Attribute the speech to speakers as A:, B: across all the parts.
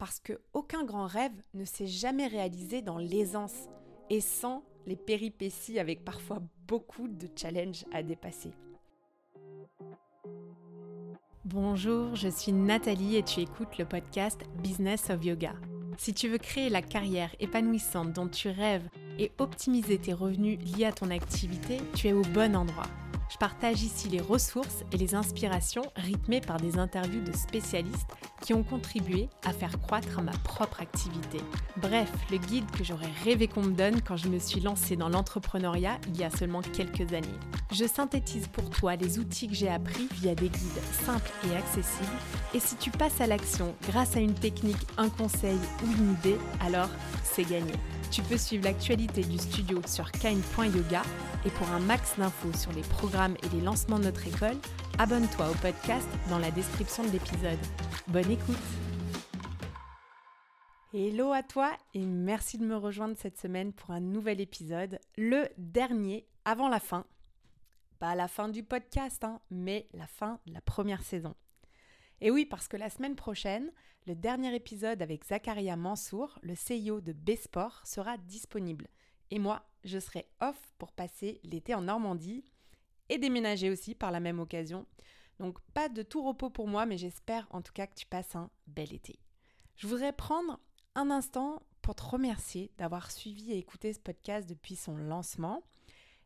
A: parce que aucun grand rêve ne s'est jamais réalisé dans l'aisance et sans les péripéties avec parfois beaucoup de challenges à dépasser. Bonjour, je suis Nathalie et tu écoutes le podcast Business of Yoga. Si tu veux créer la carrière épanouissante dont tu rêves et optimiser tes revenus liés à ton activité, tu es au bon endroit. Je partage ici les ressources et les inspirations rythmées par des interviews de spécialistes qui ont contribué à faire croître ma propre activité. Bref, le guide que j'aurais rêvé qu'on me donne quand je me suis lancée dans l'entrepreneuriat il y a seulement quelques années. Je synthétise pour toi les outils que j'ai appris via des guides simples et accessibles. Et si tu passes à l'action grâce à une technique, un conseil ou une idée, alors c'est gagné. Tu peux suivre l'actualité du studio sur kind.yoga et pour un max d'infos sur les programmes et les lancements de notre école, abonne-toi au podcast dans la description de l'épisode. Bonne écoute Hello à toi et merci de me rejoindre cette semaine pour un nouvel épisode, le dernier avant la fin. Pas la fin du podcast, hein, mais la fin de la première saison. Et oui, parce que la semaine prochaine, le dernier épisode avec Zakaria Mansour, le CEO de B-Sport, sera disponible. Et moi, je serai off pour passer l'été en Normandie et déménager aussi par la même occasion. Donc pas de tout repos pour moi, mais j'espère en tout cas que tu passes un bel été. Je voudrais prendre un instant pour te remercier d'avoir suivi et écouté ce podcast depuis son lancement.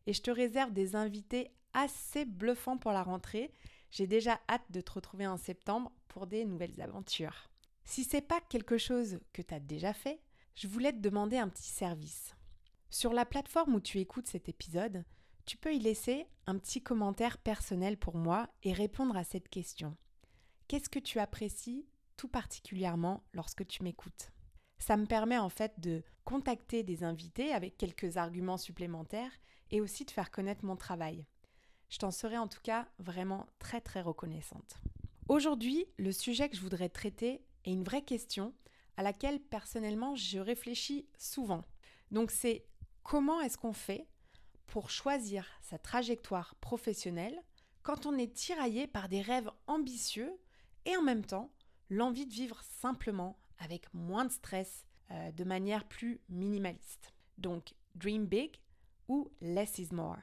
A: Et je te réserve des invités assez bluffants pour la rentrée j'ai déjà hâte de te retrouver en septembre pour des nouvelles aventures. Si c'est pas quelque chose que tu as déjà fait, je voulais te demander un petit service. Sur la plateforme où tu écoutes cet épisode, tu peux y laisser un petit commentaire personnel pour moi et répondre à cette question. Qu'est-ce que tu apprécies tout particulièrement lorsque tu m'écoutes? Ça me permet en fait de contacter des invités avec quelques arguments supplémentaires et aussi de faire connaître mon travail. Je t'en serai en tout cas vraiment très très reconnaissante. Aujourd'hui, le sujet que je voudrais traiter est une vraie question à laquelle personnellement je réfléchis souvent. Donc c'est comment est-ce qu'on fait pour choisir sa trajectoire professionnelle quand on est tiraillé par des rêves ambitieux et en même temps l'envie de vivre simplement avec moins de stress euh, de manière plus minimaliste. Donc dream big ou less is more?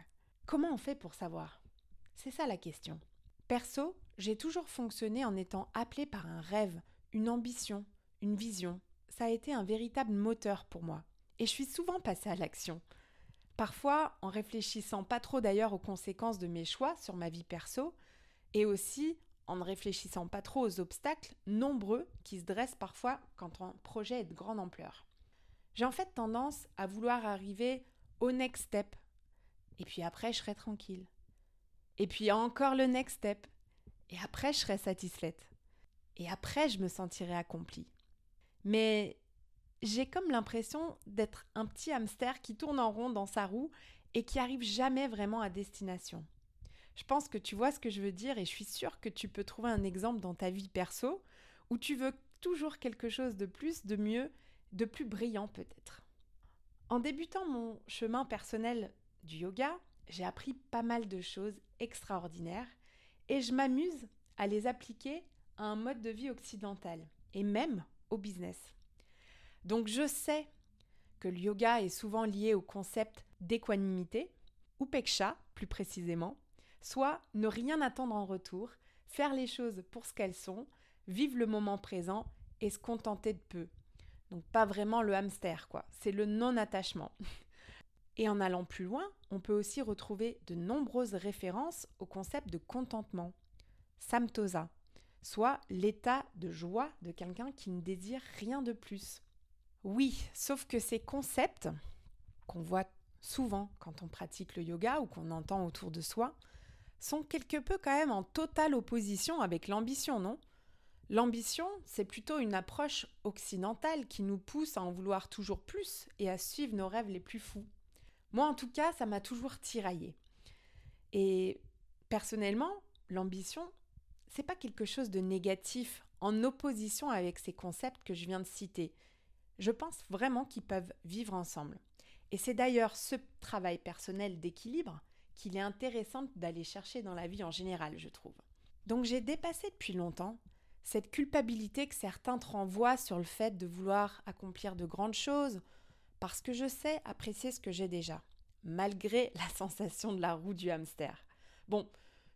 A: Comment on fait pour savoir? C'est ça la question. Perso, j'ai toujours fonctionné en étant appelé par un rêve, une ambition, une vision. Ça a été un véritable moteur pour moi. Et je suis souvent passée à l'action. Parfois en réfléchissant pas trop d'ailleurs aux conséquences de mes choix sur ma vie perso, et aussi en ne réfléchissant pas trop aux obstacles nombreux qui se dressent parfois quand un projet est de grande ampleur. J'ai en fait tendance à vouloir arriver au next step, et puis après je serai tranquille. Et puis encore le next step. Et après, je serai satisfaite. Et après, je me sentirai accomplie. Mais j'ai comme l'impression d'être un petit hamster qui tourne en rond dans sa roue et qui arrive jamais vraiment à destination. Je pense que tu vois ce que je veux dire et je suis sûre que tu peux trouver un exemple dans ta vie perso où tu veux toujours quelque chose de plus, de mieux, de plus brillant peut-être. En débutant mon chemin personnel du yoga, j'ai appris pas mal de choses extraordinaires et je m'amuse à les appliquer à un mode de vie occidental et même au business. Donc je sais que le yoga est souvent lié au concept d'équanimité, ou peksha plus précisément, soit ne rien attendre en retour, faire les choses pour ce qu'elles sont, vivre le moment présent et se contenter de peu. Donc pas vraiment le hamster quoi, c'est le non-attachement. Et en allant plus loin, on peut aussi retrouver de nombreuses références au concept de contentement, samtosa, soit l'état de joie de quelqu'un qui ne désire rien de plus. Oui, sauf que ces concepts, qu'on voit souvent quand on pratique le yoga ou qu'on entend autour de soi, sont quelque peu quand même en totale opposition avec l'ambition, non? L'ambition, c'est plutôt une approche occidentale qui nous pousse à en vouloir toujours plus et à suivre nos rêves les plus fous. Moi, en tout cas, ça m'a toujours tiraillé. Et personnellement, l'ambition, c'est pas quelque chose de négatif en opposition avec ces concepts que je viens de citer. Je pense vraiment qu'ils peuvent vivre ensemble. Et c'est d'ailleurs ce travail personnel d'équilibre qu'il est intéressant d'aller chercher dans la vie en général, je trouve. Donc j'ai dépassé depuis longtemps cette culpabilité que certains te renvoient sur le fait de vouloir accomplir de grandes choses, parce que je sais apprécier ce que j'ai déjà, malgré la sensation de la roue du hamster. Bon,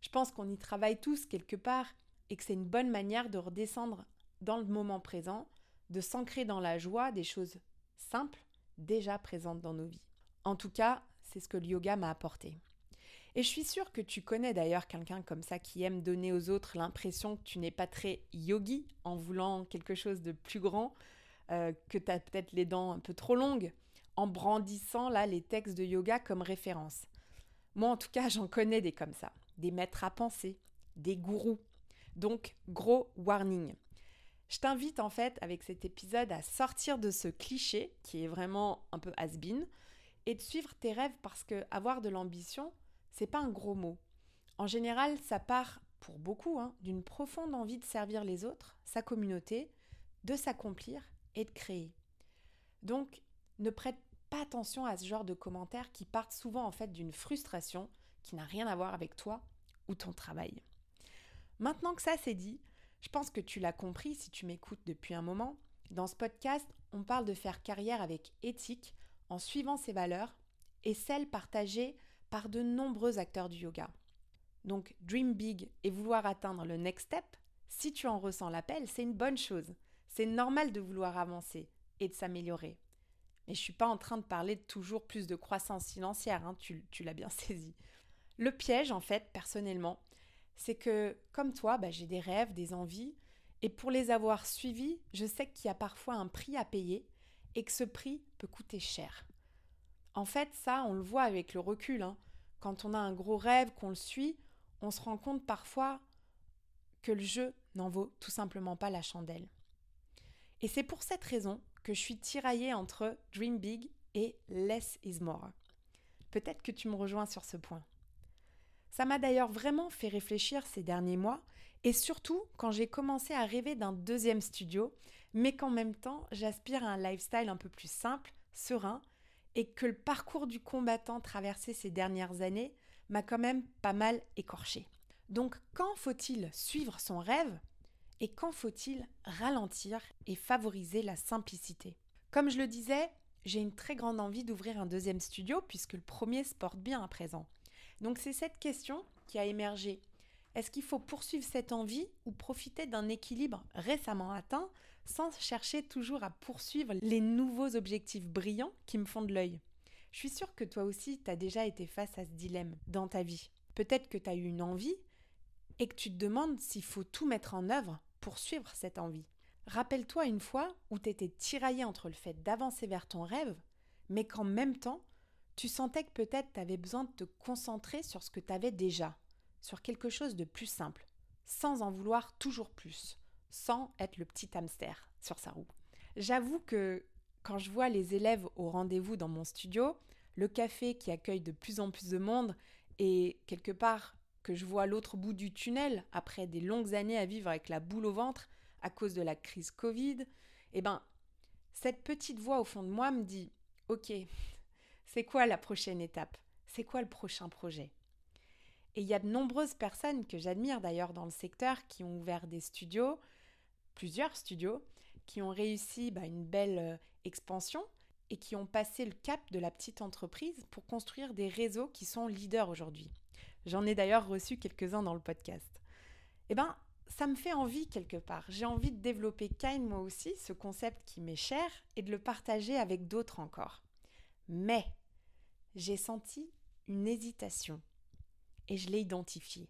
A: je pense qu'on y travaille tous quelque part et que c'est une bonne manière de redescendre dans le moment présent, de s'ancrer dans la joie des choses simples déjà présentes dans nos vies. En tout cas, c'est ce que le yoga m'a apporté. Et je suis sûre que tu connais d'ailleurs quelqu'un comme ça qui aime donner aux autres l'impression que tu n'es pas très yogi en voulant quelque chose de plus grand, euh, que tu as peut-être les dents un peu trop longues, en brandissant là les textes de yoga comme référence. Moi en tout cas j'en connais des comme ça, des maîtres à penser, des gourous. Donc gros warning. Je t'invite en fait avec cet épisode à sortir de ce cliché qui est vraiment un peu has-been et de suivre tes rêves parce que avoir de l'ambition, c'est pas un gros mot. En général, ça part, pour beaucoup, hein, d'une profonde envie de servir les autres, sa communauté, de s'accomplir et de créer. Donc, ne prête pas attention à ce genre de commentaires qui partent souvent en fait d'une frustration qui n'a rien à voir avec toi ou ton travail. Maintenant que ça c'est dit, je pense que tu l'as compris si tu m'écoutes depuis un moment. Dans ce podcast, on parle de faire carrière avec éthique en suivant ses valeurs et celles partagées par de nombreux acteurs du yoga. Donc dream big et vouloir atteindre le next step, si tu en ressens l'appel, c'est une bonne chose. C'est normal de vouloir avancer et de s'améliorer. Mais je ne suis pas en train de parler de toujours plus de croissance financière, hein, tu, l'as bien saisi. Le piège, en fait, personnellement, c'est que, comme toi, bah, j'ai des rêves, des envies, et pour les avoir suivis, je sais qu'il y a parfois un prix à payer et que ce prix peut coûter cher. En fait, ça, on le voit avec le recul. Hein. Quand on a un gros rêve, qu'on le suit, on se rend compte parfois que le jeu n'en vaut tout simplement pas la chandelle. Et c'est pour cette raison que je suis tiraillée entre Dream Big et Less is More. Peut-être que tu me rejoins sur ce point. Ça m'a d'ailleurs vraiment fait réfléchir ces derniers mois, et surtout quand j'ai commencé à rêver d'un deuxième studio, mais qu'en même temps j'aspire à un lifestyle un peu plus simple, serein, et que le parcours du combattant traversé ces dernières années m'a quand même pas mal écorché. Donc quand faut-il suivre son rêve et quand faut-il ralentir et favoriser la simplicité? Comme je le disais, j'ai une très grande envie d'ouvrir un deuxième studio puisque le premier se porte bien à présent. Donc c'est cette question qui a émergé. Est-ce qu'il faut poursuivre cette envie ou profiter d'un équilibre récemment atteint sans chercher toujours à poursuivre les nouveaux objectifs brillants qui me font de l'œil? Je suis sûre que toi aussi, tu as déjà été face à ce dilemme dans ta vie. Peut-être que tu as eu une envie et que tu te demandes s'il faut tout mettre en œuvre pour suivre cette envie. Rappelle-toi une fois où tu étais tiraillé entre le fait d'avancer vers ton rêve, mais qu'en même temps, tu sentais que peut-être tu avais besoin de te concentrer sur ce que tu avais déjà, sur quelque chose de plus simple, sans en vouloir toujours plus sans être le petit hamster sur sa roue. J'avoue que quand je vois les élèves au rendez-vous dans mon studio, le café qui accueille de plus en plus de monde et quelque part que je vois l'autre bout du tunnel après des longues années à vivre avec la boule au ventre à cause de la crise Covid, eh ben cette petite voix au fond de moi me dit OK, c'est quoi la prochaine étape? C'est quoi le prochain projet? Et il y a de nombreuses personnes que j'admire d'ailleurs dans le secteur qui ont ouvert des studios, plusieurs studios qui ont réussi bah, une belle euh, expansion et qui ont passé le cap de la petite entreprise pour construire des réseaux qui sont leaders aujourd'hui. J'en ai d'ailleurs reçu quelques-uns dans le podcast. Eh bien, ça me fait envie quelque part. J'ai envie de développer Kind moi aussi, ce concept qui m'est cher, et de le partager avec d'autres encore. Mais j'ai senti une hésitation et je l'ai identifiée.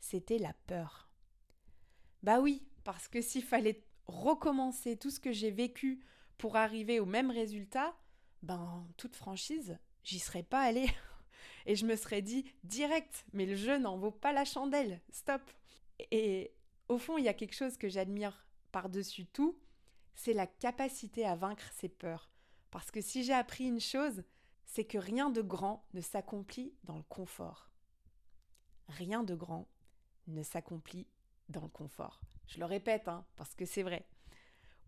A: C'était la peur. Bah oui, parce que s'il fallait recommencer tout ce que j'ai vécu pour arriver au même résultat, ben, toute franchise, j'y serais pas allée. Et je me serais dit direct, mais le jeu n'en vaut pas la chandelle, stop. Et au fond, il y a quelque chose que j'admire par-dessus tout, c'est la capacité à vaincre ses peurs. Parce que si j'ai appris une chose, c'est que rien de grand ne s'accomplit dans le confort. Rien de grand ne s'accomplit dans le confort. Je le répète, hein, parce que c'est vrai.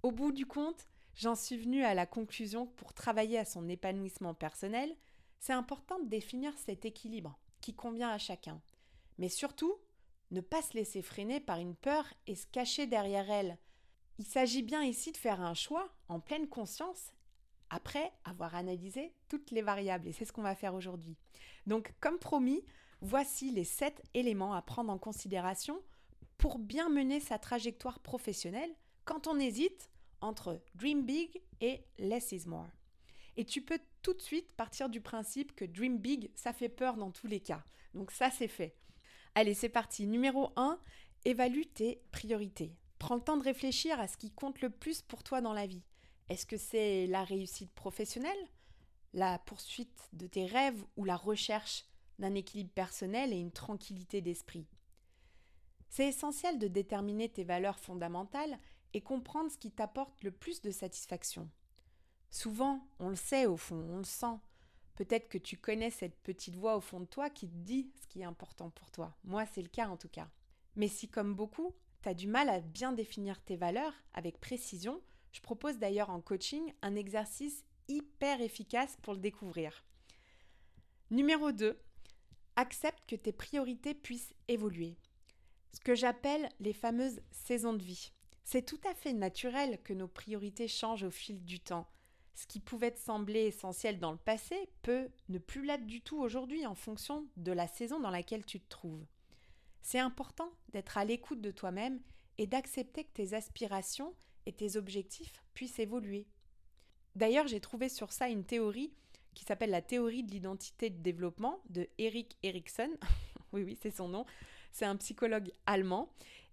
A: Au bout du compte, j'en suis venue à la conclusion que pour travailler à son épanouissement personnel, c'est important de définir cet équilibre qui convient à chacun, mais surtout Ne pas se laisser freiner par une peur et se cacher derrière elle. Il s'agit bien ici de faire un choix en pleine conscience après avoir analysé toutes les variables. Et c'est ce qu'on va faire aujourd'hui. Donc, comme promis, voici les 7 éléments à prendre en considération pour bien mener sa trajectoire professionnelle quand on hésite entre Dream Big et Less is More. Et tu peux tout de suite partir du principe que Dream Big, ça fait peur dans tous les cas. Donc ça, c'est fait. Allez, c'est parti. Numéro 1, évalue tes priorités. Prends le temps de réfléchir à ce qui compte le plus pour toi dans la vie. Est-ce que c'est la réussite professionnelle, la poursuite de tes rêves ou la recherche d'un équilibre personnel et une tranquillité d'esprit? C'est essentiel de déterminer tes valeurs fondamentales et comprendre ce qui t'apporte le plus de satisfaction. Souvent, on le sait au fond, on le sent. Peut-être que tu connais cette petite voix au fond de toi qui te dit ce qui est important pour toi. Moi, c'est le cas en tout cas. Mais si, comme beaucoup, tu as du mal à bien définir tes valeurs avec précision, je propose d'ailleurs en coaching un exercice hyper efficace pour le découvrir. Numéro 2. Accepte que tes priorités puissent évoluer. Ce que j'appelle les fameuses saisons de vie. C'est tout à fait naturel que nos priorités changent au fil du temps. Ce qui pouvait te sembler essentiel dans le passé peut ne plus l'être du tout aujourd'hui en fonction de la saison dans laquelle tu te trouves. C'est important d'être à l'écoute de toi-même et d'accepter que tes aspirations et tes objectifs puissent évoluer. D'ailleurs, j'ai trouvé sur ça une théorie qui s'appelle la théorie de l'identité de développement de Eric Erikson. oui, oui, c'est son nom. C'est un psychologue allemand.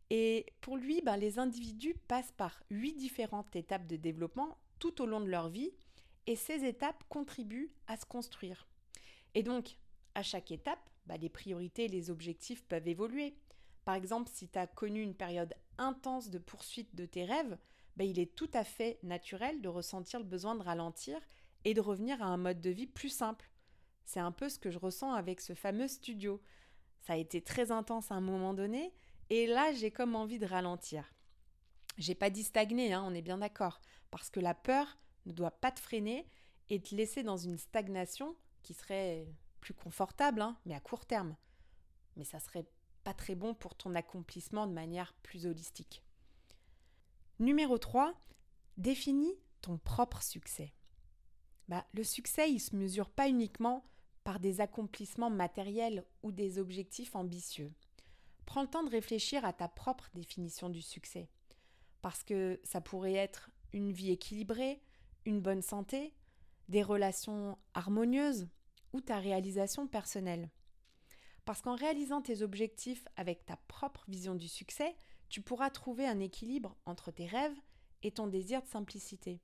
A: Et pour lui, ben, les individus passent par huit différentes étapes de développement tout au long de leur vie, et ces étapes contribuent à se construire. Et donc, à chaque étape, ben, les priorités et les objectifs peuvent évoluer. Par exemple, si tu as connu une période intense de poursuite de tes rêves, ben, il est tout à fait naturel de ressentir le besoin de ralentir et de revenir à un mode de vie plus simple. C'est un peu ce que je ressens avec ce fameux studio. Ça a été très intense à un moment donné, et là, j'ai comme envie de ralentir. J'ai pas dit stagner, hein, on est bien d'accord, parce que la peur ne doit pas te freiner et te laisser dans une stagnation qui serait plus confortable, hein, mais à court terme. Mais ça serait pas très bon pour ton accomplissement de manière plus holistique. Numéro 3, définis ton propre succès. Bah, le succès, il se mesure pas uniquement par des accomplissements matériels ou des objectifs ambitieux. Prends le temps de réfléchir à ta propre définition du succès. Parce que ça pourrait être une vie équilibrée, une bonne santé, des relations harmonieuses ou ta réalisation personnelle. Parce qu'en réalisant tes objectifs avec ta propre vision du succès, tu pourras trouver un équilibre entre tes rêves et ton désir de simplicité.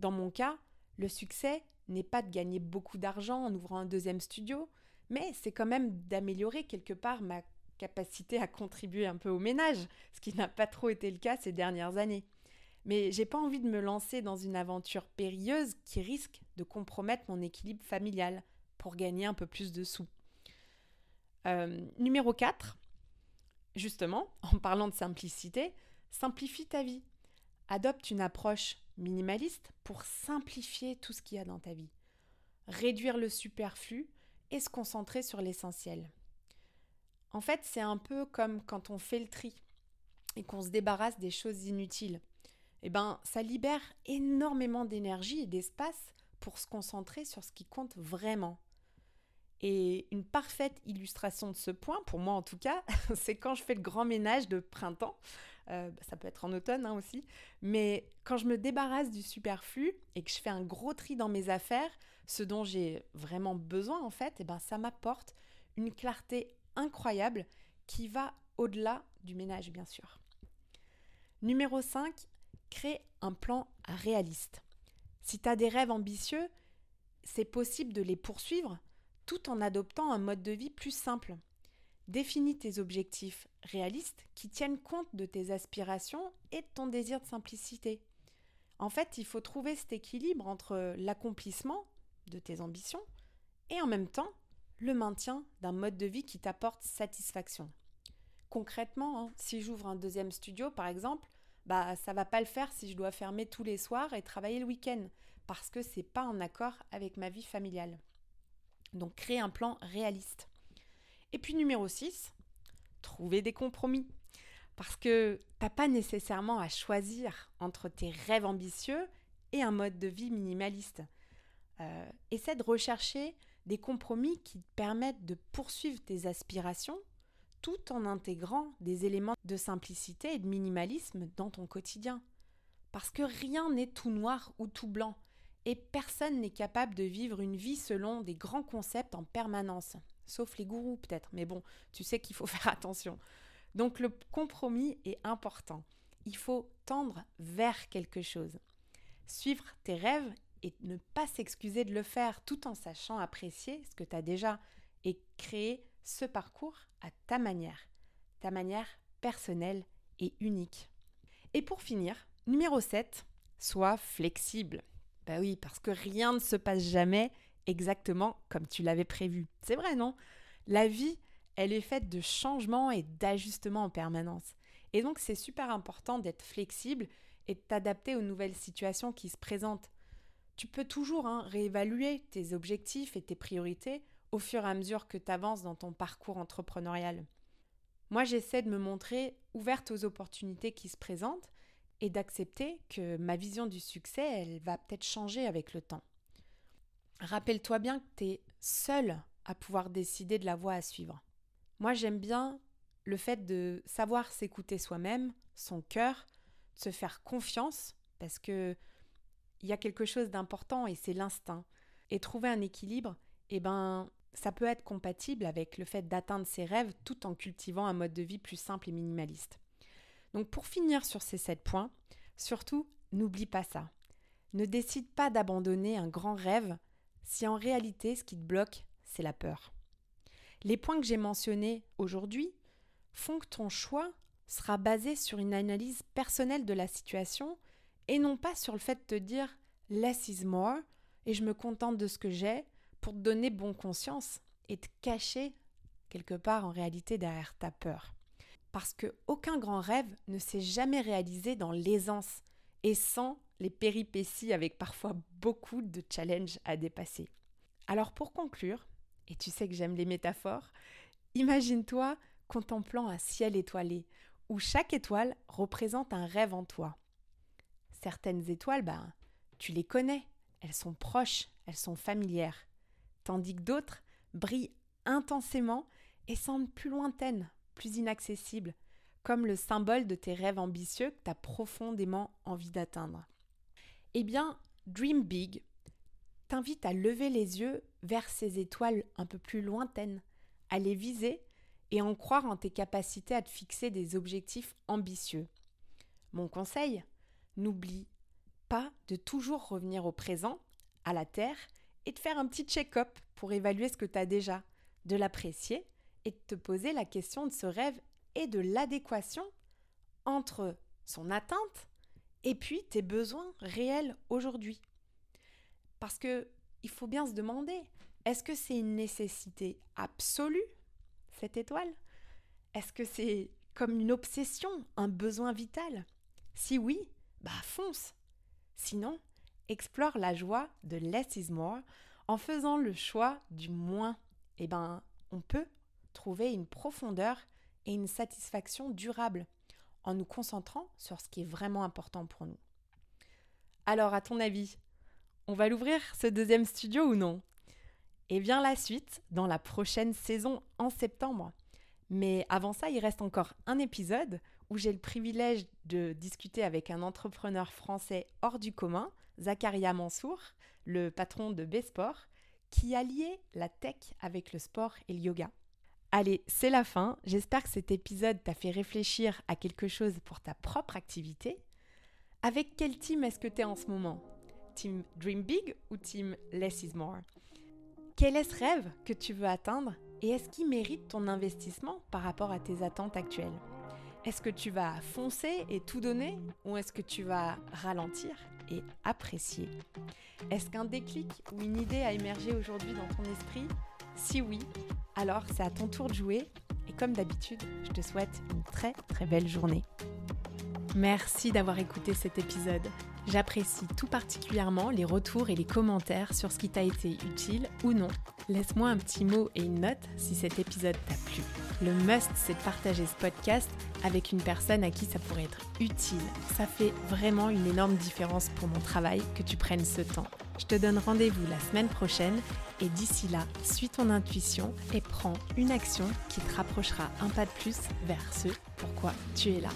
A: Dans mon cas, le succès n'est pas de gagner beaucoup d'argent en ouvrant un deuxième studio, mais c'est quand même d'améliorer quelque part ma capacité à contribuer un peu au ménage, ce qui n'a pas trop été le cas ces dernières années. Mais j'ai pas envie de me lancer dans une aventure périlleuse qui risque de compromettre mon équilibre familial pour gagner un peu plus de sous. Euh, numéro 4, justement, en parlant de simplicité, simplifie ta vie. Adopte une approche minimaliste pour simplifier tout ce qu'il y a dans ta vie. Réduire le superflu et se concentrer sur l'essentiel. En fait, c'est un peu comme quand on fait le tri et qu'on se débarrasse des choses inutiles. Eh ben, ça libère énormément d'énergie et d'espace pour se concentrer sur ce qui compte vraiment. Et une parfaite illustration de ce point, pour moi en tout cas, c'est quand je fais le grand ménage de printemps. Euh, bah, ça peut être en automne hein, aussi. Mais quand je me débarrasse du superflu et que je fais un gros tri dans mes affaires, ce dont j'ai vraiment besoin en fait, eh ben, ça m'apporte une clarté incroyable qui va au-delà du ménage, bien sûr. Numéro 5, crée un plan réaliste. Si tu as des rêves ambitieux, c'est possible de les poursuivre tout en adoptant un mode de vie plus simple. Définis tes objectifs réalistes qui tiennent compte de tes aspirations et de ton désir de simplicité. En fait, il faut trouver cet équilibre entre l'accomplissement de tes ambitions et en même temps le maintien d'un mode de vie qui t'apporte satisfaction. Concrètement, hein, si j'ouvre un deuxième studio par exemple, bah ça va pas le faire si je dois fermer tous les soirs et travailler le week-end parce que c'est pas en accord avec ma vie familiale. Donc créer un plan réaliste. Et puis numéro 6, trouver des compromis. Parce que t'as pas nécessairement à choisir entre tes rêves ambitieux et un mode de vie minimaliste. Euh, essaie de rechercher des compromis qui te permettent de poursuivre tes aspirations tout en intégrant des éléments de simplicité et de minimalisme dans ton quotidien. Parce que rien n'est tout noir ou tout blanc, et personne n'est capable de vivre une vie selon des grands concepts en permanence, sauf les gourous peut-être, mais bon, tu sais qu'il faut faire attention. Donc le compromis est important. Il faut tendre vers quelque chose. Suivre tes rêves et ne pas s'excuser de le faire tout en sachant apprécier ce que tu as déjà et créer ce parcours à ta manière, ta manière personnelle et unique. Et pour finir, numéro 7, sois flexible. Bah oui, parce que rien ne se passe jamais exactement comme tu l'avais prévu. C'est vrai, non? La vie, elle est faite de changements et d'ajustements en permanence. Et donc, c'est super important d'être flexible et de t'adapter aux nouvelles situations qui se présentent. Tu peux toujours hein, réévaluer tes objectifs et tes priorités au fur et à mesure que tu avances dans ton parcours entrepreneurial. Moi, j'essaie de me montrer ouverte aux opportunités qui se présentent et d'accepter que ma vision du succès, elle va peut-être changer avec le temps. Rappelle-toi bien que tu es seul à pouvoir décider de la voie à suivre. Moi, j'aime bien le fait de savoir s'écouter soi-même, son cœur, de se faire confiance, parce que il y a quelque chose d'important et c'est l'instinct. Et trouver un équilibre, eh ben, ça peut être compatible avec le fait d'atteindre ses rêves tout en cultivant un mode de vie plus simple et minimaliste. Donc pour finir sur ces sept points, surtout, n'oublie pas ça. Ne décide pas d'abandonner un grand rêve si en réalité ce qui te bloque, c'est la peur. Les points que j'ai mentionnés aujourd'hui font que ton choix sera basé sur une analyse personnelle de la situation et non pas sur le fait de te dire less is more et je me contente de ce que j'ai pour te donner bon conscience et te cacher quelque part en réalité derrière ta peur. Parce que aucun grand rêve ne s'est jamais réalisé dans l'aisance et sans les péripéties avec parfois beaucoup de challenges à dépasser. Alors pour conclure, et tu sais que j'aime les métaphores, imagine-toi contemplant un ciel étoilé où chaque étoile représente un rêve en toi. Certaines étoiles, ben, tu les connais, elles sont proches, elles sont familières, tandis que d'autres brillent intensément et semblent plus lointaines, plus inaccessibles, comme le symbole de tes rêves ambitieux que tu as profondément envie d'atteindre. Eh bien, Dream Big t'invite à lever les yeux vers ces étoiles un peu plus lointaines, à les viser et en croire en tes capacités à te fixer des objectifs ambitieux. Mon conseil, n'oublie pas de toujours revenir au présent, à la Terre, et de faire un petit check-up pour évaluer ce que tu as déjà, de l'apprécier et de te poser la question de ce rêve et de l'adéquation entre son atteinte et puis tes besoins réels aujourd'hui. Parce que il faut bien se demander, est-ce que c'est une nécessité absolue, cette étoile? Est-ce que c'est comme une obsession, un besoin vital? Si oui, bah fonce. Sinon, explore la joie de less is more en faisant le choix du moins. Eh ben, on peut trouver une profondeur et une satisfaction durable en nous concentrant sur ce qui est vraiment important pour nous. Alors, à ton avis, on va l'ouvrir ce deuxième studio ou non? Et bien la suite dans la prochaine saison en septembre. Mais avant ça, il reste encore un épisode où j'ai le privilège de discuter avec un entrepreneur français hors du commun, Zakaria Mansour, le patron de B-Sport, qui a lié la tech avec le sport et le yoga. Allez, c'est la fin. J'espère que cet épisode t'a fait réfléchir à quelque chose pour ta propre activité. Avec quel team est-ce que tu es en ce moment? Team Dream Big ou Team Less is More? Quel est ce rêve que tu veux atteindre et est-ce qu'il mérite ton investissement par rapport à tes attentes actuelles? Est-ce que tu vas foncer et tout donner ou est-ce que tu vas ralentir et apprécier? Est-ce qu'un déclic ou une idée a émergé aujourd'hui dans ton esprit Si oui, alors c'est à ton tour de jouer et comme d'habitude, je te souhaite une très très belle journée. Merci d'avoir écouté cet épisode. J'apprécie tout particulièrement les retours et les commentaires sur ce qui t'a été utile ou non. Laisse-moi un petit mot et une note si cet épisode t'a plu. Le must, c'est de partager ce podcast avec une personne à qui ça pourrait être utile. Ça fait vraiment une énorme différence pour mon travail que tu prennes ce temps. Je te donne rendez-vous la semaine prochaine et d'ici là, suis ton intuition et prends une action qui te rapprochera un pas de plus vers ce pourquoi tu es là.